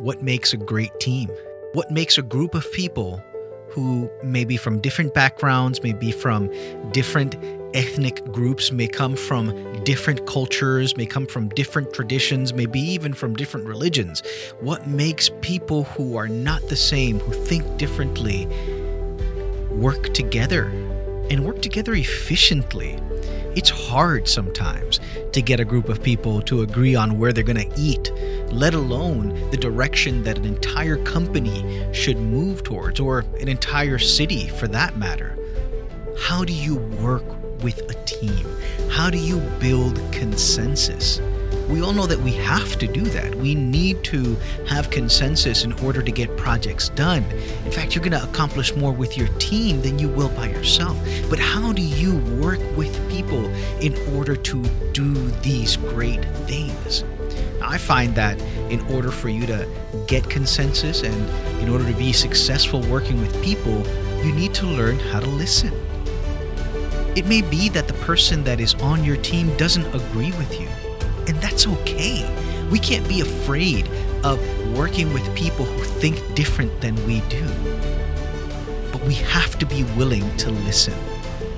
what makes a great team? What makes a group of people who may be from different backgrounds, may be from different ethnic groups, may come from different cultures, may come from different traditions, maybe even from different religions. What makes people who are not the same, who think differently, work together and work together efficiently? It's hard sometimes to get a group of people to agree on where they're going to eat, let alone the direction that an entire company should move towards, or an entire city for that matter. How do you work with a team? How do you build consensus? We all know that we have to do that. We need to have consensus in order to get projects done. In fact, you're going to accomplish more with your team than you will by yourself. But how do you work with people in order to do these great things? I find that in order for you to get consensus and in order to be successful working with people, you need to learn how to listen. It may be that the person that is on your team doesn't agree with you and that's okay. We can't be afraid of working with people who think different than we do. But we have to be willing to listen.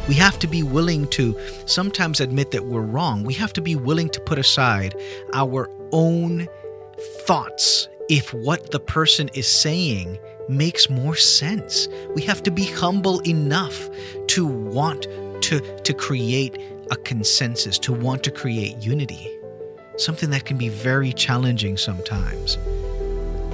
We have to be willing to sometimes admit that we're wrong. We have to be willing to put aside our own thoughts if what the person is saying makes more sense. We have to be humble enough to want to, to create a consensus, to want to create unity something that can be very challenging sometimes.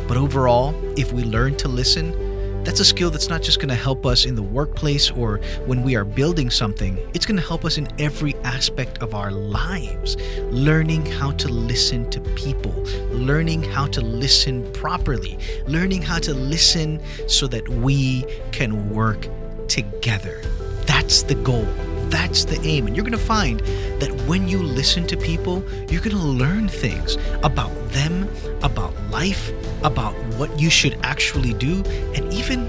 But overall, if we learn to listen, that's a skill that's not just going to help us in the workplace or when we are building something, it's going to help us in every aspect of our lives. Learning how to listen to people, learning how to listen properly, learning how to listen so that we can work together. That's the goal. That's the aim. And you're going to find that when you listen to people, you're going to learn things about them, about life, about what you should actually do, and even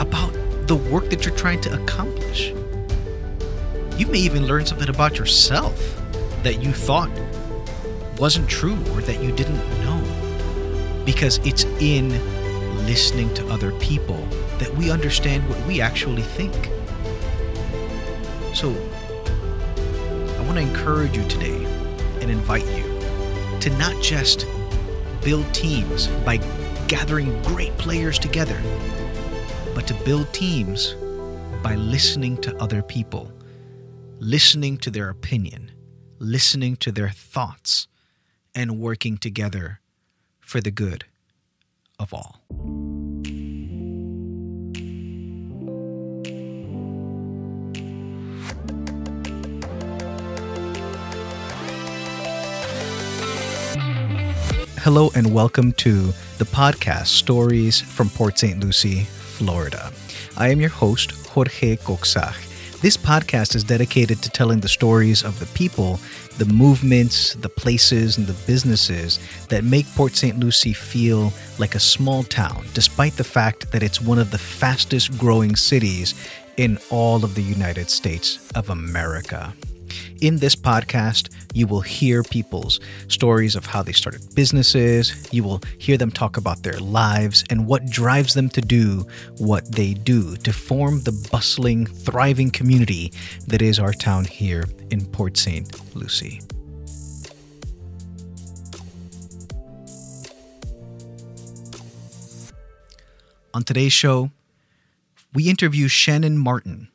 about the work that you're trying to accomplish. You may even learn something about yourself that you thought wasn't true or that you didn't know. Because it's in listening to other people that we understand what we actually think. So, I want to encourage you today and invite you to not just build teams by gathering great players together, but to build teams by listening to other people, listening to their opinion, listening to their thoughts, and working together for the good of all. Hello and welcome to the podcast Stories from Port St. Lucie, Florida. I am your host, Jorge Coxach. This podcast is dedicated to telling the stories of the people, the movements, the places, and the businesses that make Port St. Lucie feel like a small town, despite the fact that it's one of the fastest growing cities in all of the United States of America. In this podcast, you will hear people's stories of how they started businesses. You will hear them talk about their lives and what drives them to do what they do to form the bustling, thriving community that is our town here in Port St. Lucie. On today's show, we interview Shannon Martin,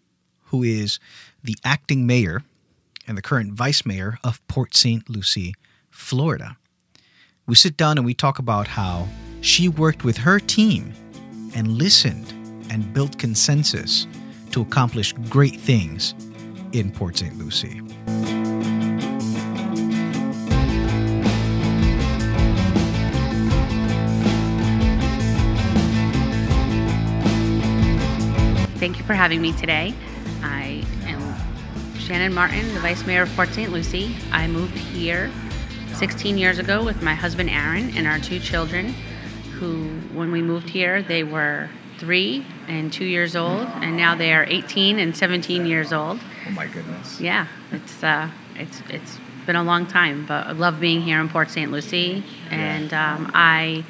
who is the acting mayor and the current vice mayor of Port St. Lucie, Florida. We sit down and we talk about how she worked with her team and listened and built consensus to accomplish great things in Port St. Lucie. Thank you for having me today. Shannon Martin, the Vice Mayor of Port St. Lucie. I moved here 16 years ago with my husband Aaron and our two children, who, when we moved here, they were three and two years old, and now they are 18 and 17 years old. Oh my goodness! Yeah, it's uh, it's it's been a long time, but I love being here in Port St. Lucie. And um, I,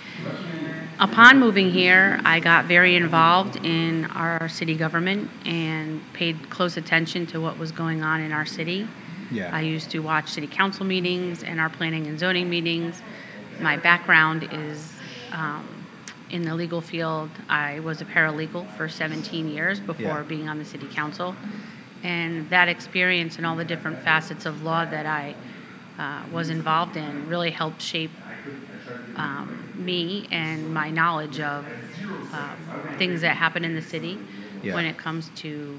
upon moving here, I got very involved in our city government and paid close attention to what was going on in our city. Yeah. I used to watch city council meetings and our planning and zoning meetings. My background is um, in the legal field. I was a paralegal for 17 years before Yeah. being on the city council. And that experience and all the different facets of law that I uh, was involved in really helped shape um, me and my knowledge of um, things that happen in the city Yeah. when it comes to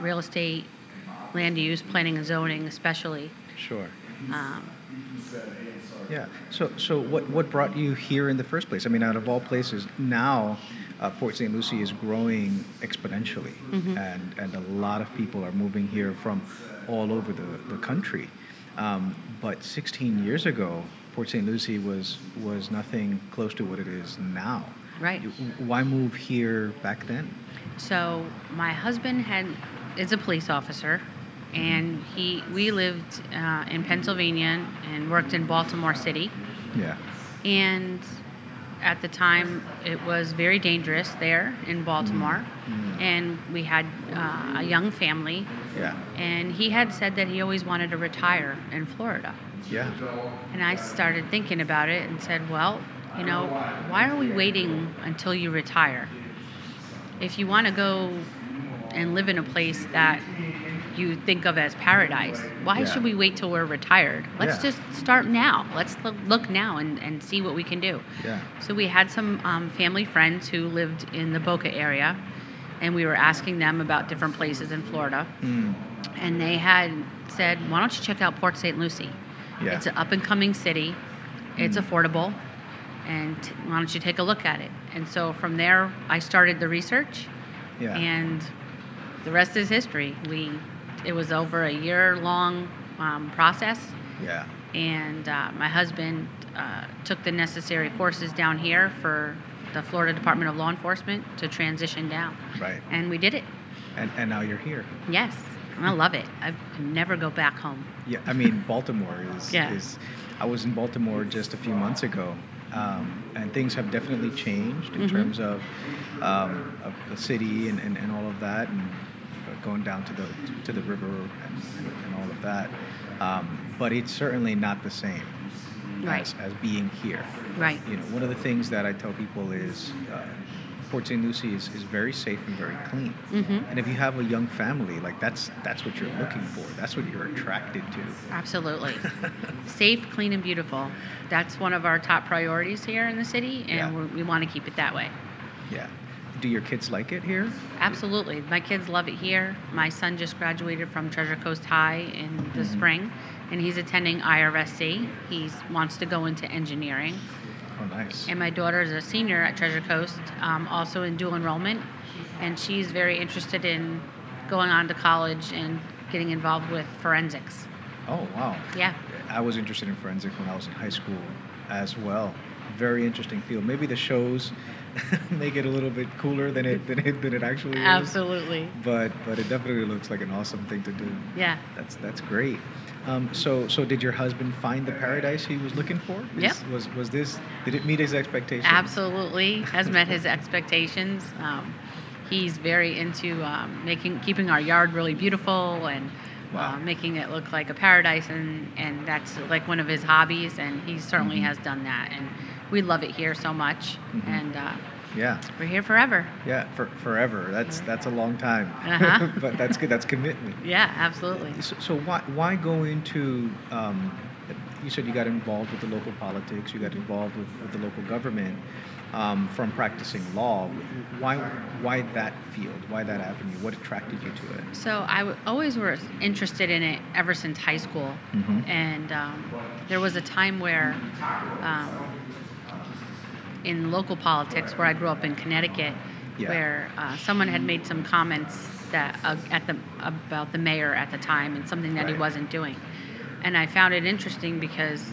real estate, land use, planning and zoning, especially. Sure. Um, Yeah. So, so what, what brought you here in the first place? I mean, out of all places, now uh, Port St. Lucie is growing exponentially, and, and a lot of people are moving here from all over the, the country. Um, but 16 years ago, Port St. Lucie was, was nothing close to what it is now. Right. Why move here back then? So my husband had is a police officer, and he we lived uh, in Pennsylvania and worked in Baltimore City, Yeah. and at the time it was very dangerous there in Baltimore, and we had uh, a young family, Yeah. and he had said that he always wanted to retire in Florida. Yeah. And I started thinking about it and said, well, you know, why are we waiting until you retire? If you want to go and live in a place that you think of as paradise, why Yeah. should we wait till we're retired? Let's Yeah. just start now. Let's look now and, and see what we can do. Yeah. So we had some um, family friends who lived in the Boca area, and we were asking them about different places in Florida. Mm. And they had said, why don't you check out Port St. Lucie? Yeah. It's an up and coming city, it's affordable, and why don't you take a look at it? And so from there, I started the research, Yeah. and the rest is history. We, it was over a year long um, process, yeah. and uh, my husband uh, took the necessary courses down here for the Florida Department of Law Enforcement to transition down. Right. And we did it. And, and now you're here. Yes, I love it. I can never go back home. Yeah, I mean Baltimore is Yeah. is. I was in Baltimore just a few months ago, um, and things have definitely changed in Mhm. terms of, um, of the city and, and, and all of that, and going down to the to the river and, and, and all of that. Um, but it's certainly not the same Right. as, as being here. Right. You know, one of the things that I tell people is. Uh, Port St. Lucie is, is very safe and very clean. Mhm. And if you have a young family, like that's that's what you're looking for. That's what you're attracted to. Absolutely. Safe, clean, and beautiful. That's one of our top priorities here in the city, and Yeah. we we want to keep it that way. Yeah. Do your kids like it here? Absolutely. My kids love it here. My son just graduated from Treasure Coast High in the spring, and he's attending IRSC. He wants to go into engineering. Oh, nice. And my daughter is a senior at Treasure Coast, um, also in dual enrollment, and she's very interested in going on to college and getting involved with forensics. Oh, wow. Yeah. I was interested in forensic when I was in high school as well. Very interesting field. Maybe the shows make it a little bit cooler than it than it, than it actually is. Absolutely. But but it definitely looks like an awesome thing to do. Yeah. That's that's great. Um, so so did your husband find the paradise he was looking for? Yep. Was was this did it meet his expectations? Absolutely has met his expectations. Um, he's very into um, making keeping our yard really beautiful and Wow. uh, making it look like a paradise, and and that's like one of his hobbies, and he certainly Mhm. has done that, and we love it here so much, Mhm. and uh, Yeah. we're here forever. Yeah, for, forever. That's that's a long time. Uh-huh. but that's good. That's commitment. Yeah, absolutely. So, so why why go into? Um, you said you got involved with the local politics. You got involved with, with the local government um, from practicing law. Why why that field? Why that avenue? What attracted you to it? So I w- always was interested in it ever since high school, Mhm. and um, there was a time where, um, in local politics, where I grew up in Connecticut, Yeah. where uh, someone had made some comments that uh, at the about the mayor at the time and something that he wasn't doing, and I found it interesting because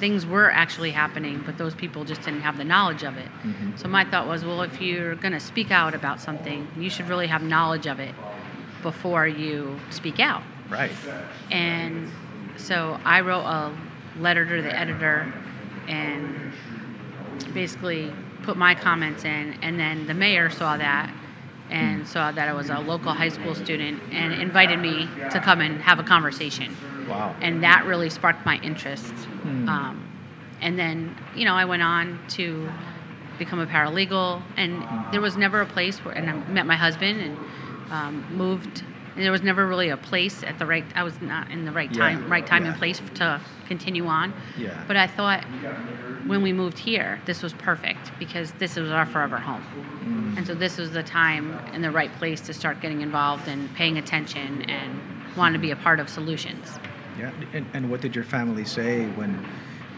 things were actually happening, but those people just didn't have the knowledge of it. Mhm. So my thought was, well, if you're going to speak out about something, you should really have knowledge of it before you speak out. Right. And So I wrote a letter to the editor and basically put my comments in, and then the mayor saw that and saw that I was a local high school student and invited me to come and have a conversation. Wow. And that really sparked my interest. Um, and then, you know, I went on to become a paralegal, and there was never a place where, and I met my husband and um, moved. There was never really a place at the right. I was not in the right time, Yeah, right time yeah. and place to continue on. Yeah. But I thought when we moved here, this was perfect because this was our forever home. Mm. And so this was the time and the right place to start getting involved and paying attention and want to be a part of solutions. Yeah. And, and what did your family say when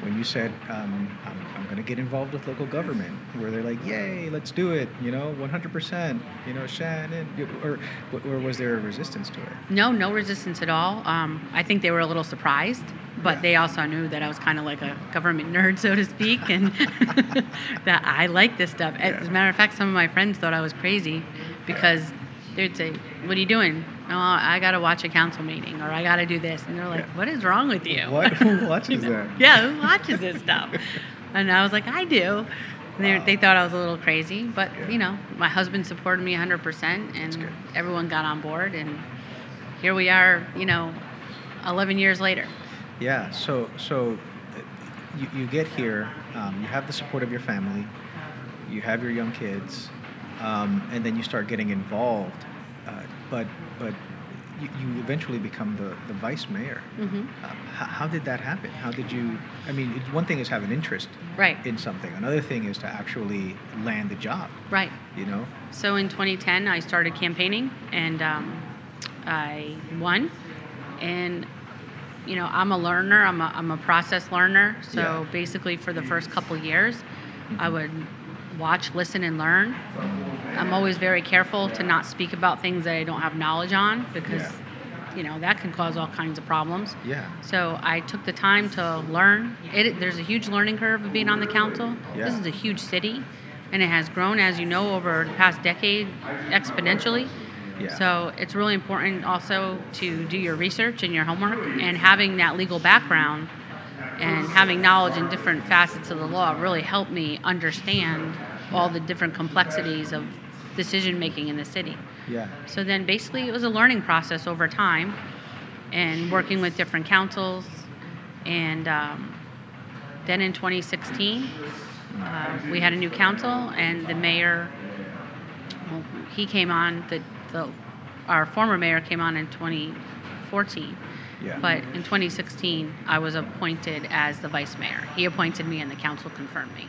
when you said um, I'm, I'm going to get involved with local government? where they're like, "Yay, let's do it"? You know, 100%. You know, Shannon, or or was there a resistance to it? No, no resistance at all. Um, I think they were a little surprised, but Yeah. they also knew that I was kind of like a government nerd, so to speak, and that I like this stuff. As Yeah. a matter of fact, some of my friends thought I was crazy because they'd say, "What are you doing?" Oh, I got to watch a council meeting, or I got to do this, and they're like, Yeah. "What is wrong with you?" What? Who watches that? yeah, who watches this stuff? And I was like, I do. And they, they thought I was a little crazy, but you know, my husband supported me 100%, and everyone got on board, and here we are, you know, 11 years later. Yeah. So so uh, you, you get here, um, you have the support of your family, you have your young kids, um, and then you start getting involved. Uh, but but you, you eventually become the, the vice mayor. hmm Um, how, how did that happen? How did you? I mean, one thing is have an interest Right, in something. Another thing is to actually land the job. right. You know. So in 2010, I started campaigning, and um, I won. And you know, I'm a learner. I'm a, I'm a process learner. So Yeah. basically, for the first couple years, I would watch, listen, and learn. I'm always very careful to not speak about things that I don't have knowledge on because, Yeah. you know, that can cause all kinds of problems. Yeah. So I took the time to learn. It, there's a huge learning curve of being on the council. Yeah. This is a huge city, and it has grown, as you know, over the past decade exponentially. Yeah. So it's really important also to do your research and your homework, and having that legal background and having knowledge in different facets of the law really helped me understand all the different complexities of decision making in the city. Yeah. So then basically it was a learning process over time and working with different councils. And um, then in 2016, uh, we had a new council, and the mayor, well, he came on, the, the, our former mayor came on in 2014. Yeah. But in 2016, I was appointed as the vice mayor. He appointed me, and the council confirmed me.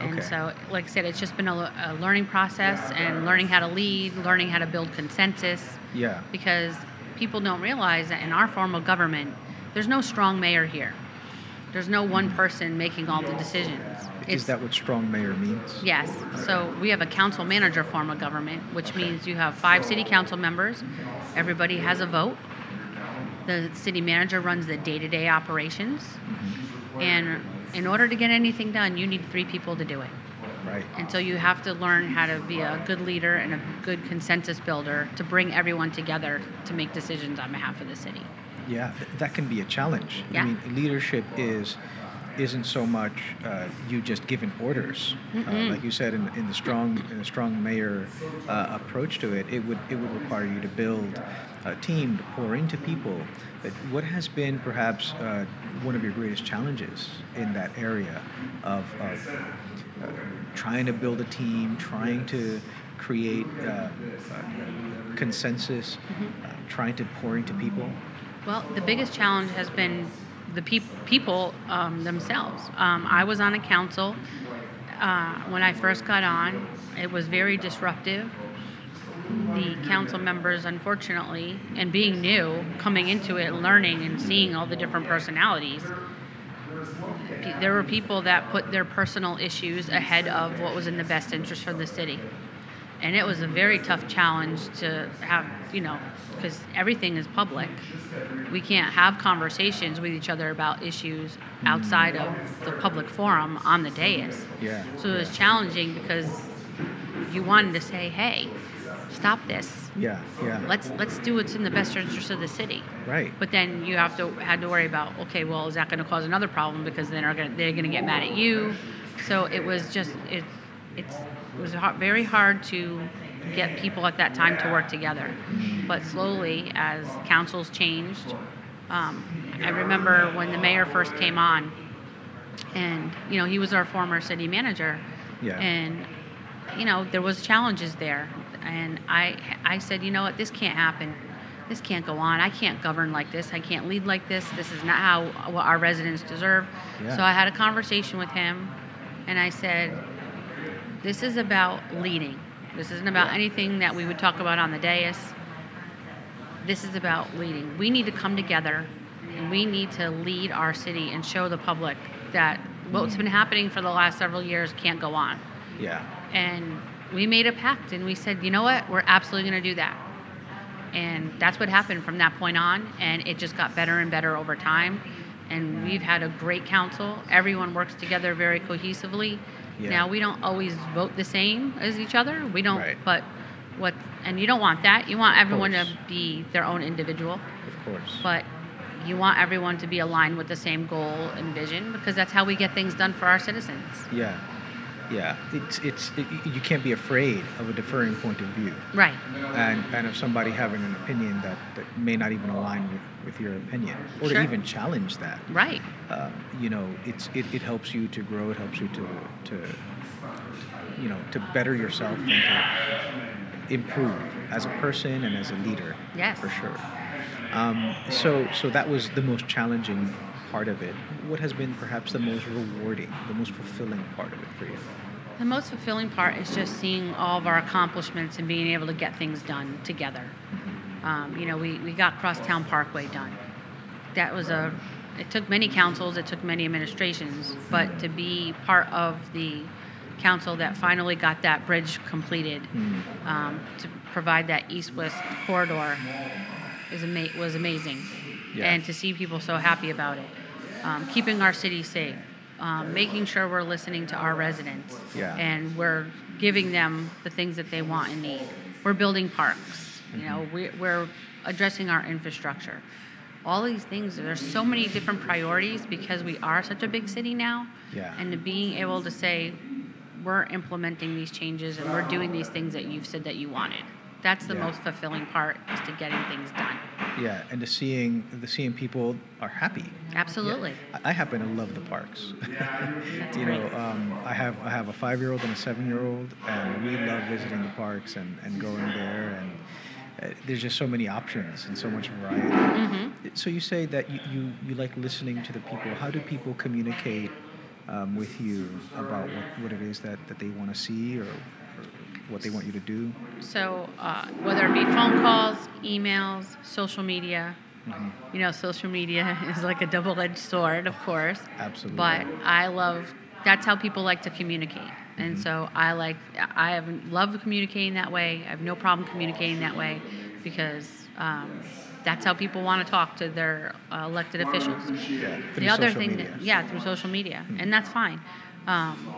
And Okay. so, like I said, it's just been a, a learning process and learning how to lead, learning how to build consensus. Yeah. Because people don't realize that in our form of government, there's no strong mayor here. There's no one person making all the decisions. Is that what strong mayor means? Yes. So we have a council manager form of government, which means you have five city council members. Everybody has a vote. The city manager runs the day to day operations. Mm-hmm. And in order to get anything done, you need three people to do it. Right. And so you have to learn how to be a good leader and a good consensus builder to bring everyone together to make decisions on behalf of the city. Yeah, th- that can be a challenge. Yeah. I mean, leadership is isn't so much uh, you just giving orders, uh, like you said in, in the strong in the strong mayor uh, approach to it. It would it would require you to build a team to pour into people. But what has been perhaps uh, one of your greatest challenges in that area of, of uh, trying to build a team, trying to create uh, uh, consensus, uh, trying to pour into people? Well, the biggest challenge has been the peop- people um, themselves. Um, I was on a council uh, when I first got on. It was very disruptive. The council members, unfortunately, and being new, coming into it, learning and seeing all the different personalities, there were people that put their personal issues ahead of what was in the best interest for the city. And it was a very tough challenge to have, you know, because everything is public. We can't have conversations with each other about issues outside of the public forum on the dais. Yeah. So it was challenging because you wanted to say, hey, stop this. Yeah, yeah. Let's let's do what's in the best interest of the city. right. But then you have to had to worry about okay, well, is that going to cause another problem because then are gonna, they're going to get mad at you? So it was just it it's it was hard, very hard to get people at that time to work together. But slowly, as councils changed, um, I remember when the mayor first came on, and you know he was our former city manager, Yeah. and you know there was challenges there, and I I said you know what this can't happen, this can't go on. I can't govern like this. I can't lead like this. This is not how what our residents deserve. Yeah. So I had a conversation with him, and I said, this is about leading. This isn't about anything that we would talk about on the dais. This is about leading. We need to come together and we need to lead our city and show the public that what's mm. been happening for the last several years can't go on. yeah. And we made a pact and we said, you know what, we're absolutely going to do that. And that's what happened from that point on. And it just got better and better over time. And we've had a great council. Everyone works together very cohesively. Yeah. Now, we don't always vote the same as each other. We don't, Right. but what, and you don't want that. You want everyone to be their own individual. Of course. But you want everyone to be aligned with the same goal and vision because that's how we get things done for our citizens. Yeah, yeah. It's it's it, you can't be afraid of a differing point of view, Right. and and of somebody having an opinion that, that may not even align with, with your opinion, or Sure. to even challenge that. Right. Um, you know, it's it, it helps you to grow. It helps you to to you know to better yourself and to improve as a person and as a leader. Yes. for sure. Um, so so that was the most challenging part of it. What has been perhaps the most rewarding, the most fulfilling part of it for you? The most fulfilling part is just seeing all of our accomplishments and being able to get things done together. Um, you know, we, we got Crosstown Parkway done. That was a, it took many councils, it took many administrations, but to be part of the council that finally got that bridge completed, um, to provide that east-west corridor is ama- was amazing. Yeah. And to see people so happy about it. Um, keeping our city safe, um, making sure we're listening to our residents, Yeah. and we're giving them the things that they want and need. We're building parks, you know, Mm-hmm. we, we're addressing our infrastructure. All these things, there's so many different priorities because we are such a big city now. Yeah. And to being able to say, we're implementing these changes and we're doing these things that you've said that you wanted. That's the Yeah. most fulfilling part is to getting things done. Yeah, and to seeing the seeing people are happy. Absolutely. I I happen to love the parks. That's you know, um, I have I have a five year old and a seven year old, and we love visiting the parks and, and going there. And uh, there's just so many options and so much variety. Mm-hmm. So you say that you, you, you like listening to the people. How do people communicate um, with you about what, what it is that, that they want to see or, or what they want you to do? So, uh, whether it be phone calls, emails, social media, you know, social media is like a double edged sword, of course. Absolutely. But I love, that's how people like to communicate. And so I like, I have love communicating that way. I have no problem communicating that way because um, that's how people want to talk to their uh, elected officials. Yeah, the through other social thing, media. that, yeah, through social media, and that's fine. Um,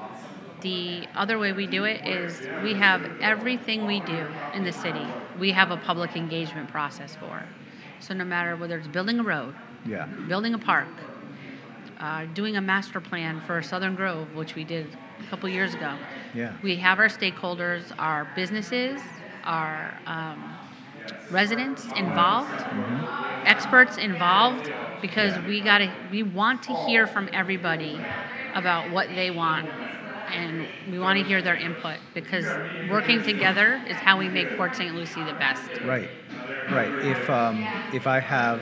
the other way we do it is we have everything we do in the city, we have a public engagement process for. So no matter whether it's building a road, Yeah. building a park, uh, doing a master plan for Southern Grove, which we did a couple years ago. Yeah. We have our stakeholders, our businesses, our um, residents involved, experts involved, because Yeah. we got to we want to hear from everybody about what they want, and we want to hear their input because working together is how we make Port St. Lucie the best. Right, right. If um, if I have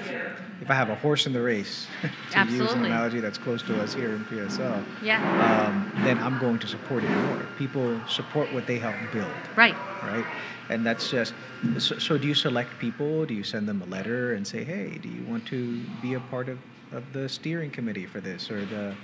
if I have a horse in the race, to use an analogy that's close to us here in PSL, Yeah. um, then I'm going to support it more. People support what they help build, Right. right? And that's just. So, so do you select people? Do you send them a letter and say, hey, do you want to be a part of, of the steering committee for this or the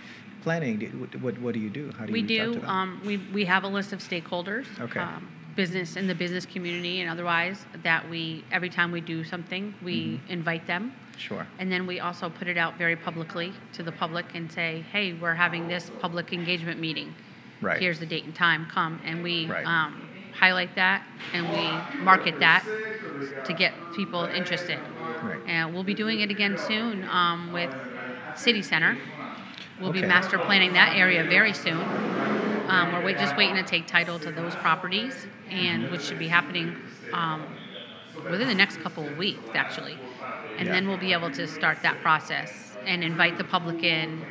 planning? What, what, what do you do? How do We you do. Um, we, we have a list of stakeholders. Okay. Um, business in the business community and otherwise that we every time we do something we Mm-hmm. invite them sure. and then we also put it out very publicly to the public and say hey we're having this public engagement meeting Right. here's the date and time come and we Right. um, highlight that and we market that to get people interested. Right. And we'll be doing it again soon um, with City Center. We'll be master planning that area very soon. Um, we're just waiting to take title to those properties, and which should be happening um, within the next couple of weeks, actually. And Yeah. then we'll be able to start that process and invite the public in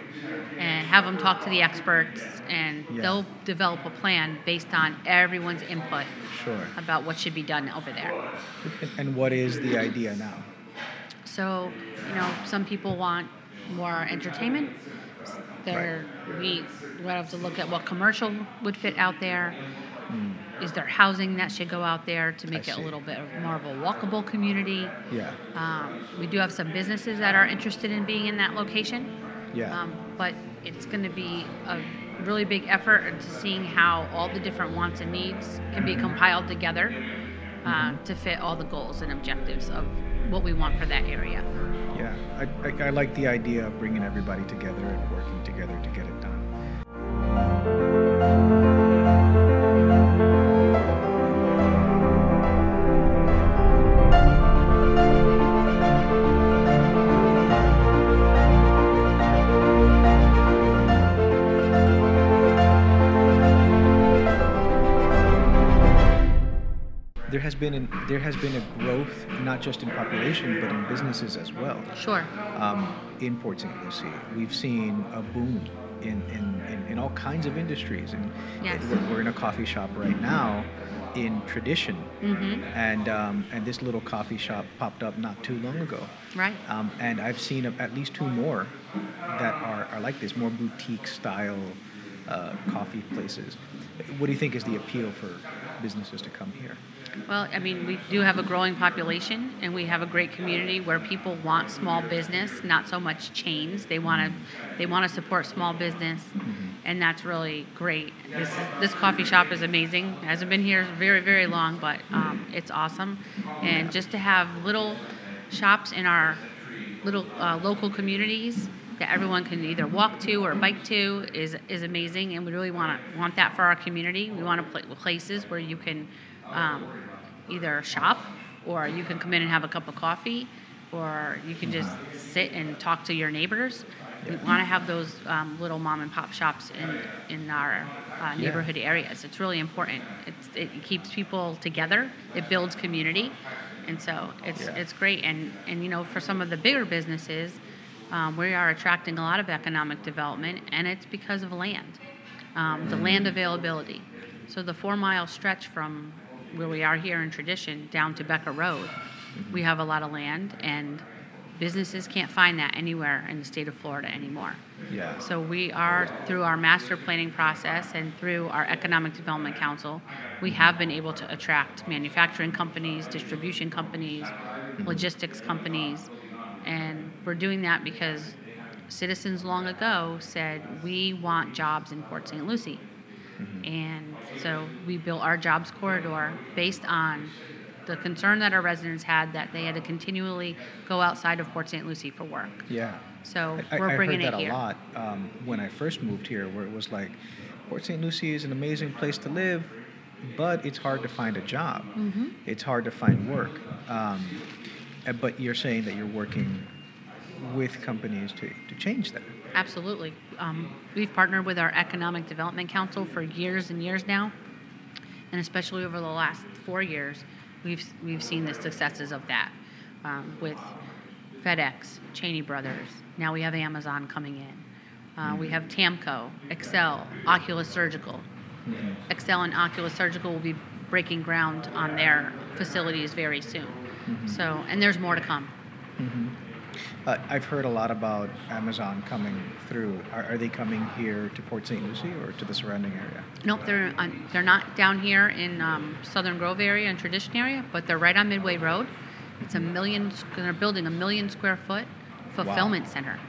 and have them talk to the experts, and Yeah. they'll develop a plan based on everyone's input Sure. about what should be done over there. And what is the idea now? So, you know, some people want more entertainment. There, we we have to look at what commercial would fit out there. Is there housing that should go out there to make it a little bit of more of a walkable community? Yeah. Um, we do have some businesses that are interested in being in that location. Yeah. Um, but it's going to be a really big effort into seeing how all the different wants and needs can be compiled together uh, to fit all the goals and objectives of what we want for that area. Yeah, I, I, I like the idea of bringing everybody together and working together to get it been an, there has been a growth not just in population but in businesses as well. Sure. um, in Port St. Lucie. We've seen a boom in, in, in, in all kinds of industries. And Yes. we're, we're in a coffee shop right now in tradition. Mm-hmm. And, um, and this little coffee shop popped up not too long ago. Right. Um, and I've seen a- at least two more that are, are like this, more boutique style uh, coffee places. What do you think is the appeal for businesses to come here? Well, I mean, we do have a growing population, and we have a great community where people want small business, not so much chains. They want to, they want to support small business, and that's really great. This this coffee shop is amazing. Hasn't been here very very long, but um, it's awesome. And just to have little shops in our little uh, local communities that everyone can either walk to or bike to is is amazing, and we really want to want that for our community. We want to pla places where you can um, either shop or you can come in and have a cup of coffee, or you can just sit and talk to your neighbors. We want to have those um, little mom and pop shops in in our uh, neighborhood areas. It's really important. It's, it keeps people together. It builds community, and so it's Yeah. it's great. And and you know, for some of the bigger businesses, um, we are attracting a lot of economic development, and it's because of land, um, the land availability. So the four mile stretch from where we are here in tradition down to Becker Road, we have a lot of land, and businesses can't find that anywhere in the state of Florida anymore. Yeah. So we are through our master planning process and through our economic development council, we have been able to attract manufacturing companies, distribution companies, logistics companies, and we're doing that because citizens long ago said we want jobs in Port St. Lucie. And so we built our jobs corridor based on the concern that our residents had that they had to continually go outside of Port St. Lucie for work. Yeah. So I, we're I bringing heard that it here. a lot um, when I first moved here, where it was like, Port St. Lucie is an amazing place to live, but it's hard to find a job. Mm-hmm. It's hard to find work. Um, but you're saying that you're working with companies to, to change that. Absolutely. Um, we've partnered with our Economic Development Council for years and years now, and especially over the last four years, we've we've seen the successes of that um, with FedEx, Cheney Brothers. Now we have Amazon coming in. Uh, we have Tamco, Excel, Oculus Surgical. Excel and Oculus Surgical will be breaking ground on their facilities very soon. So, and there's more to come. Uh, I've heard a lot about Amazon coming through. Are, are they coming here to Port St. Lucie or to the surrounding area? Nope, they're on, they're not down here in um, Southern Grove area and Tradition area, but they're right on Midway Road. It's a million. They're building a million square foot fulfillment center,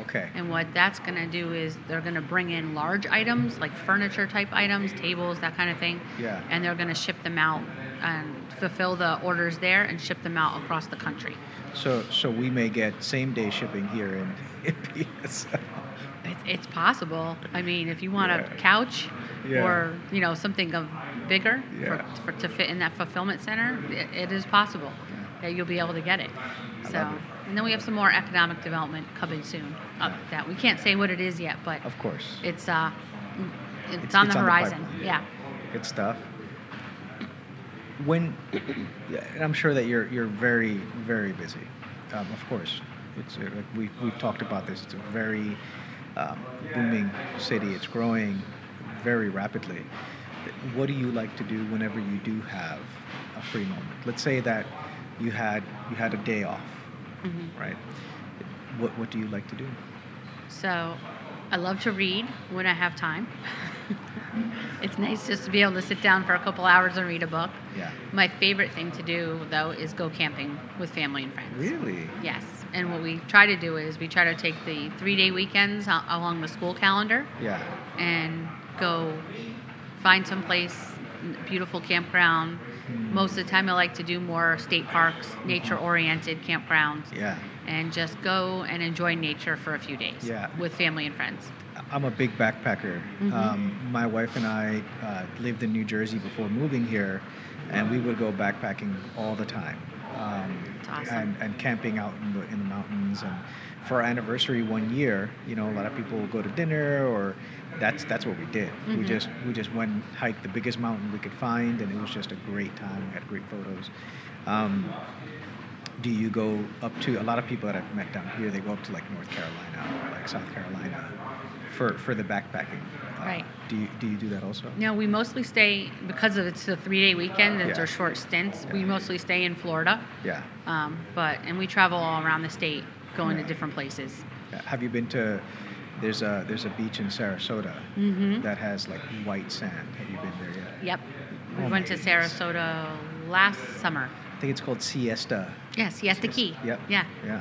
Okay. and what that's going to do is they're going to bring in large items like furniture type items, tables, that kind of thing. Yeah. And they're going to ship them out and fulfill the orders there and ship them out across the country. So, so we may get same day shipping here in, in PSL. It, it's possible. I mean, if you want Yeah. a couch Yeah. or you know something of bigger Yeah. for, for, to fit in that fulfillment center, it, it is possible that you'll be able to get it. So, it. and then we have some more economic development coming soon. Up that we can't say what it is yet, but Of course. it's uh, it's, It's- on it's the on the horizon. yeah. Good stuff. When, and I'm sure that you're you're very very busy. Um, of course, it's uh, like we we've talked about this. It's a very um, booming city. It's growing very rapidly. What do you like to do whenever you do have a free moment? Let's say that you had you had a day off, Mhm. right? What what do you like to do? So, I love to read when I have time. it's nice just to be able to sit down for a couple hours and read a book. Yeah. My favorite thing to do, though, is go camping with family and friends. Really? Yes. And what we try to do is we try to take the three day weekends along the school calendar Yeah. and go find some place, beautiful campground. Mm. Most of the time, I like to do more state parks, nature oriented campgrounds, Yeah. and just go and enjoy nature for a few days Yeah. with family and friends. I'm a big backpacker. Mhm. Um, my wife and I uh, lived in New Jersey before moving here, and we would go backpacking all the time. Um, awesome. and, and camping out in the, in the mountains. And for our anniversary one year, you know, a lot of people will go to dinner, or that's that's what we did. We Mhm. just we just went and hiked the biggest mountain we could find, and it was just a great time. We had great photos. Um, do you go up to a lot of people that I've met down here? They go up to like North Carolina, or like South Carolina, for for the backpacking. Uh, Right. Do you do you do that also? No, we mostly stay because of it's a three day weekend and Yeah. they're short stints. We mostly stay in Florida, Yeah. um, but and we travel all around the state, going Yeah. to different places. Have you been to? There's a there's a beach in Sarasota Mhm. that has like white sand. Have you been there yet? Yep, we Oh went to. Sarasota last summer. I think it's called Siesta. Yes, yes, the key. Yep. Yeah. Yeah.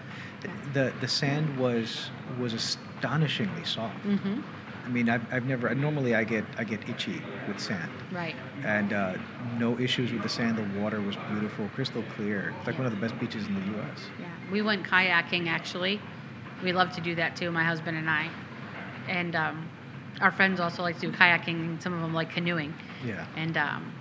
The the sand was was astonishingly soft. Mm-hmm. I mean, I've, I've never. Normally, I get I get itchy with sand, Right. and uh, no issues with the sand. The water was beautiful, crystal clear. It's like one of the best beaches in the U.S. Yeah. We went kayaking actually. We love to do that too, my husband and I. And um, our friends also like to do kayaking. Some of them like canoeing. Yeah. And um,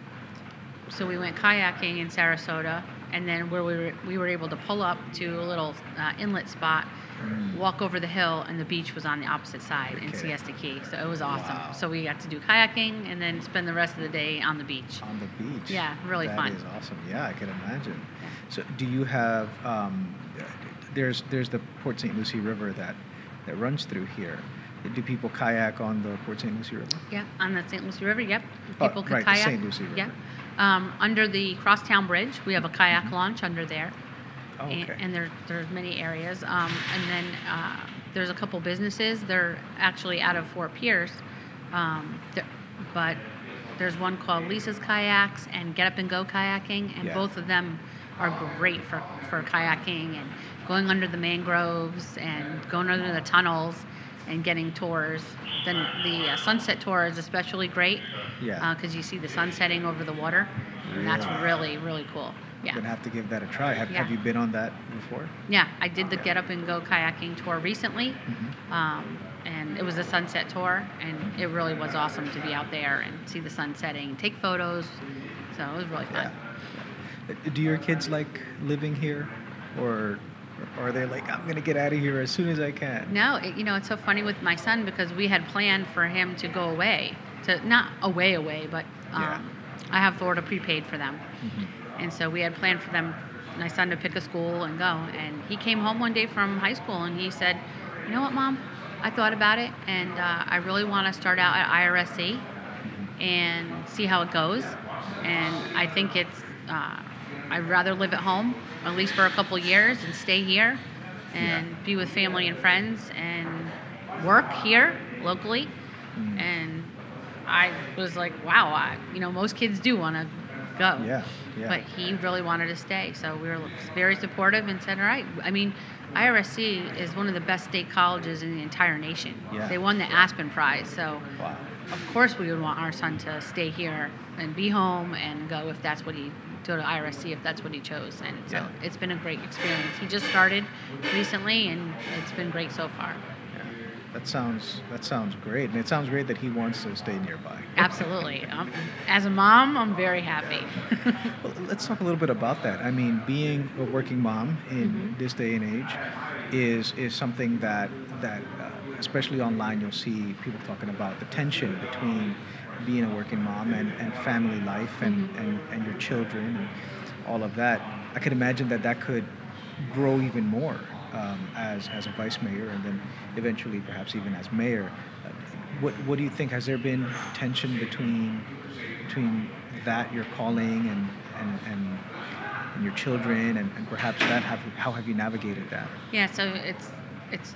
so we went kayaking in Sarasota, and then where we were, we were able to pull up to a little uh, inlet spot, Mm. walk over the hill, and the beach was on the opposite side in Okay. Siesta Key. So it was awesome. Wow. So we got to do kayaking and then spend the rest of the day on the beach. On the beach. Yeah, really That fun. is awesome. Yeah, I can imagine. Yeah. So, do you have? Um, there's there's the Port St. Lucie River that that runs through here. Do people kayak on the Port St. Lucie River? Yeah, on the St. Lucie River. Yep, Oh, people could right, the kayak. St. Lucie River. Yep. Um, under the Crosstown Bridge, we have a kayak launch under there. Oh, and, okay. and there, there's many areas. Um, and then uh, there's a couple businesses. They're actually out of Fort Pierce, um, th- but there's one called Lisa's Kayaks and Get Up and Go Kayaking, and Yeah. both of them are great for, for kayaking and going under the mangroves and going under the tunnels and getting tours. Then the uh, sunset tour is especially great Yeah. because you see the sun setting over the water, and that's Really? really really cool. Yeah. Gonna have to give that a try. Have, Yeah. have you been on that before? Yeah, I did the Get Up and Go kayaking tour recently, Mhm. um, and it was a sunset tour, and it really was awesome to be out there and see the sun setting, take photos. So it was really fun. Yeah. Uh, Do your kids like living here, or, or are they like, I'm gonna get out of here as soon as I can? No, it, you know it's so funny with my son because we had planned for him to go away, to not away away, but um, Yeah. I have Florida prepaid for them, Mhm. and so we had planned for them, my son to pick a school and go. And he came home one day from high school and he said, "You know what, mom? I thought about it, and uh, I really want to start out at IRSC and see how it goes. And I think it's, uh, I'd rather live at home, at least for a couple years, and stay here and Yeah. be with family and friends and work here locally. Mhm. And I was like, wow, I, you know, most kids do want to go. Yeah, yeah. But he really wanted to stay. So we were very supportive and said, all right. I mean, IRSC is one of the best state colleges in the entire nation. Yeah. They won the Aspen Prize. So Wow. of course we would want our son to stay here and be home and go if that's what he go to IRSC if that's what he chose and so Yeah. it's been a great experience he just started recently and it's been great so far Yeah. that sounds that sounds great, and it sounds great that he wants to stay nearby. Absolutely. Um, as a mom, I'm very happy. Well, let's talk a little bit about that. I mean, being a working mom in Mhm. this day and age is is something that that uh, especially online you'll see people talking about the tension between being a working mom and, and family life and, Mhm. and, and your children and all of that. I could imagine that that could grow even more um, as, as a vice mayor and then eventually perhaps even as mayor. What, what do you think? Has there been tension between between that your calling and and, and, and your children and, and perhaps that have how have you navigated that? yeah, so it's it's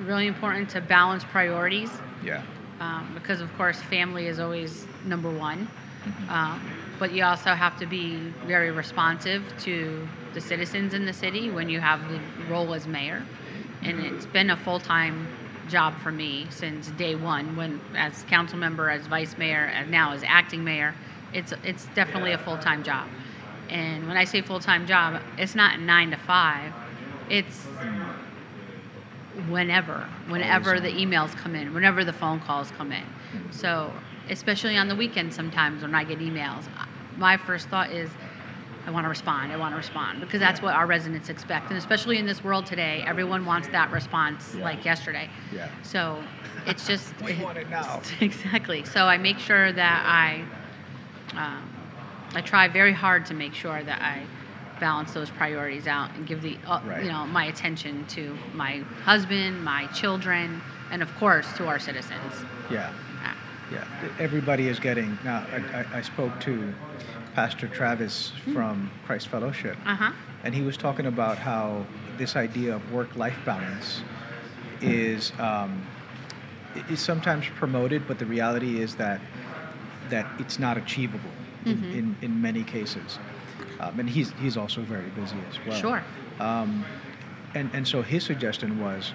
really important to balance priorities Yeah. Um, because, of course, family is always number one. Mhm. Um, but you also have to be very responsive to the citizens in the city when you have the role as mayor. And it's been a full time job for me since day one. When as council member, as vice mayor, and now as acting mayor, it's it's definitely a full time job. And when I say full time job, it's not nine to five. It's whenever, whenever Always the emails come in, whenever the phone calls come in. So, especially on the weekends, sometimes when I get emails, my first thought is, I want to respond. I want to respond because that's what our residents expect, and especially in this world today, everyone wants that response Yeah. like yesterday. Yeah. So, it's just We want it now. exactly. So I make sure that I, um, I try very hard to make sure that I balance those priorities out and give the uh, Right. you know my attention to my husband, my children, and of course to our citizens. Yeah. Ah, Yeah, everybody is getting. Now, I, I, I spoke to Pastor Travis from Christ Fellowship, Uh-huh. and he was talking about how this idea of work-life balance is um, is sometimes promoted, but the reality is that that it's not achievable in, Mhm. in, in many cases. Um, and he's he's also very busy as well. Sure. Um, and and so his suggestion was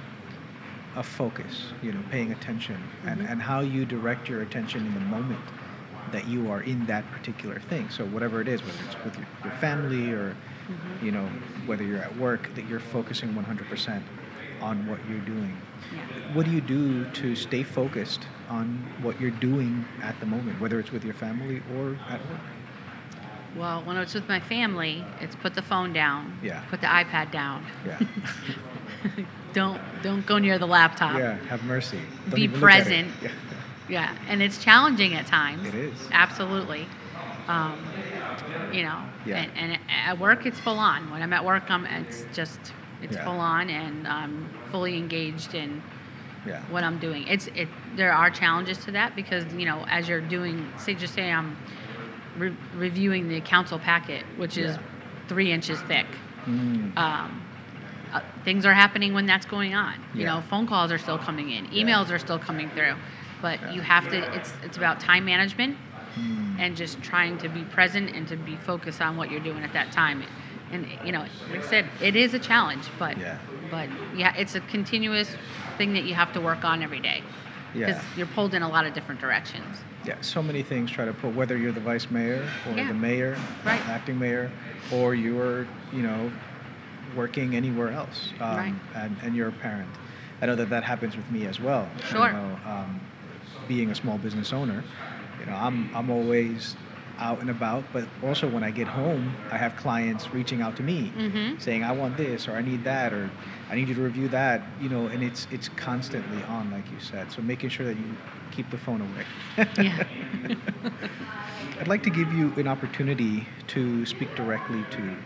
a focus, you know, paying attention, and, Mhm. and how you direct your attention in the moment that you are in that particular thing. So whatever it is, whether it's with your, your family or, Mhm. you know, whether you're at work, that you're focusing 100% on what you're doing. Yeah. What do you do to stay focused on what you're doing at the moment, whether it's with your family or at work? Well, when it's with my family, it's put the phone down. Yeah. Put the iPad down. Yeah. don't don't go near the laptop. yeah, have mercy. Don't Be even look at it. present. Yeah. Yeah, and it's challenging at times. It is. Absolutely. Um, you know, Yeah. and, and at work it's full on. When I'm at work, I'm it's just it's Yeah. full on, and I'm fully engaged in Yeah. what I'm doing. It's it. There are challenges to that because you know, as you're doing, say, just say I'm re- reviewing the council packet, which is Yeah. three inches thick. Mm. Um, uh, things are happening when that's going on. You know, phone calls are still coming in, Yeah. emails are still coming through, but Yeah. you have to. It's it's about time management Mm. and just trying to be present and to be focused on what you're doing at that time. And you know, like I said, it is a challenge, but Yeah. but yeah, it's a continuous thing that you have to work on every day because Yeah. you're pulled in a lot of different directions. Yeah, so many things try to put whether you're the vice mayor or Yeah. the mayor, Right. acting mayor, or you're, you know, working anywhere else, um, Right. and, and you're a parent. I know that that happens with me as well. Sure. You know, um, being a small business owner, you know, I'm I'm always out and about, but also when I get home, I have clients reaching out to me Mhm. saying I want this or I need that or I need you to review that, you know, and it's it's constantly on, like you said. So making sure that you keep the phone away. Yeah. I'd like to give you an opportunity to speak directly to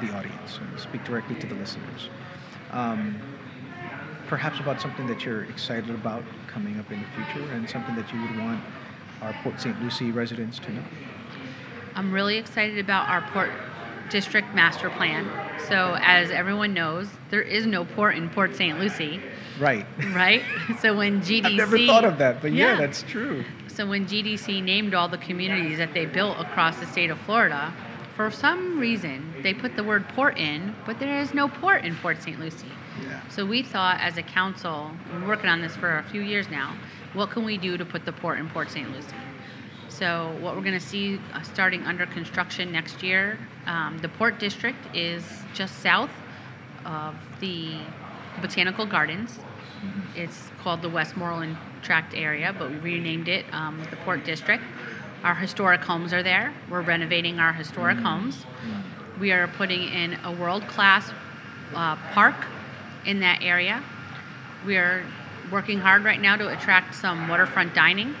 the audience, and speak directly to the listeners. Um, perhaps about something that you're excited about coming up in the future and something that you would want our Port St. Lucie residents to know. I'm really excited about our port district master plan. So, as everyone knows, there is no port in Port St. Lucie, Right. right? so when GDC, I've never thought of that, but yeah, Yeah. that's true. So when GDC named all the communities that they built across the state of Florida, for some reason they put the word port in, but there is no port in Port St. Lucie. Yeah. So we thought as a council, we're working on this for a few years now, what can we do to put the port in Port St. Lucie? So what we're going to see uh, starting under construction next year, um, the port district is just south of the botanical gardens. It's called the Westmoreland Tract area, but we renamed it um, the Port District. Our historic homes are there. We're renovating our historic homes. We are putting in a world class uh, park in that area. We are working hard right now to attract some waterfront dining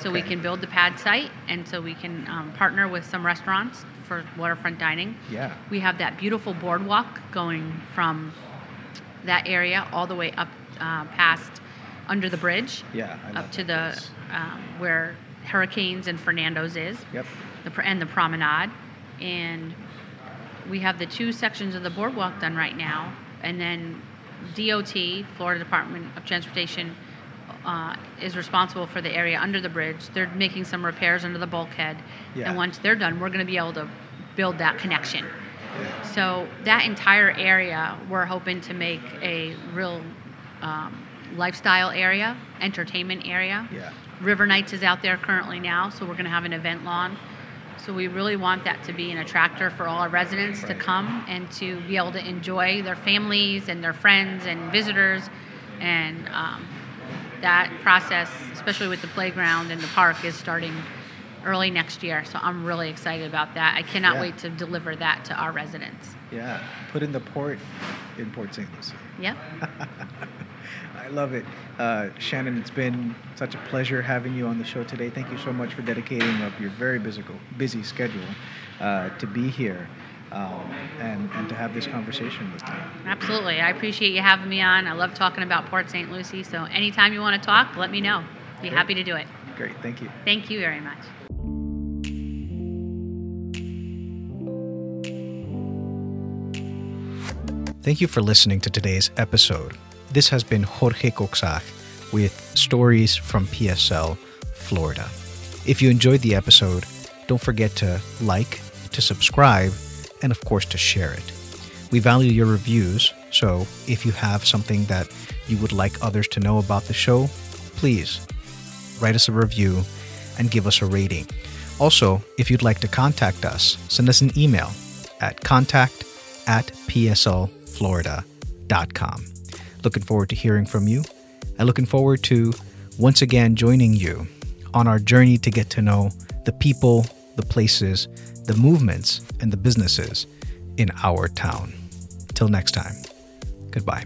so we can build the pad site and so we can um, partner with some restaurants for waterfront dining. Yeah. We have that beautiful boardwalk going from that area all the way up uh, past under the bridge. Yeah, up to the um, where Hurricanes and Fernando's is. Yep. the pr- and the promenade. And we have the two sections of the boardwalk done right now. And then DOT Florida Department of Transportation uh, is responsible for the area under the bridge. They're making some repairs under the bulkhead. Yeah. and once they're done we're going to be able to build that connection so that entire area we're hoping to make a real um, lifestyle area entertainment area Yeah. River Nights is out there currently now, so we're going to have an event lawn. So we really want that to be an attractor for all our residents to come and to be able to enjoy their families and their friends and visitors. And um, that process, especially with the playground and the park, is starting early next year. So I'm really excited about that. I cannot Yeah. wait to deliver that to our residents. Yeah. Put in the port in Port St. Lucie. Yep. I love it. Uh, Shannon, it's been such a pleasure having you on the show today. Thank you so much for dedicating up your very busy, busy schedule uh, to be here um, and, and to have this conversation with me. Absolutely. I appreciate you having me on. I love talking about Port St. Lucie. So anytime you want to talk, let me know. Be Great. happy to do it. Great. Thank you. Thank you very much. Thank you for listening to today's episode. This has been Jorge Coxach with Stories from PSL, Florida. If you enjoyed the episode, don't forget to like, to subscribe, and of course to share it. We value your reviews, so if you have something that you would like others to know about the show, please write us a review and give us a rating. Also, if you'd like to contact us, send us an email at contact at pslflorida.com. Looking forward to hearing from you and looking forward to once again joining you on our journey to get to know the people, the places, the movements, and the businesses in our town. Till next time, goodbye.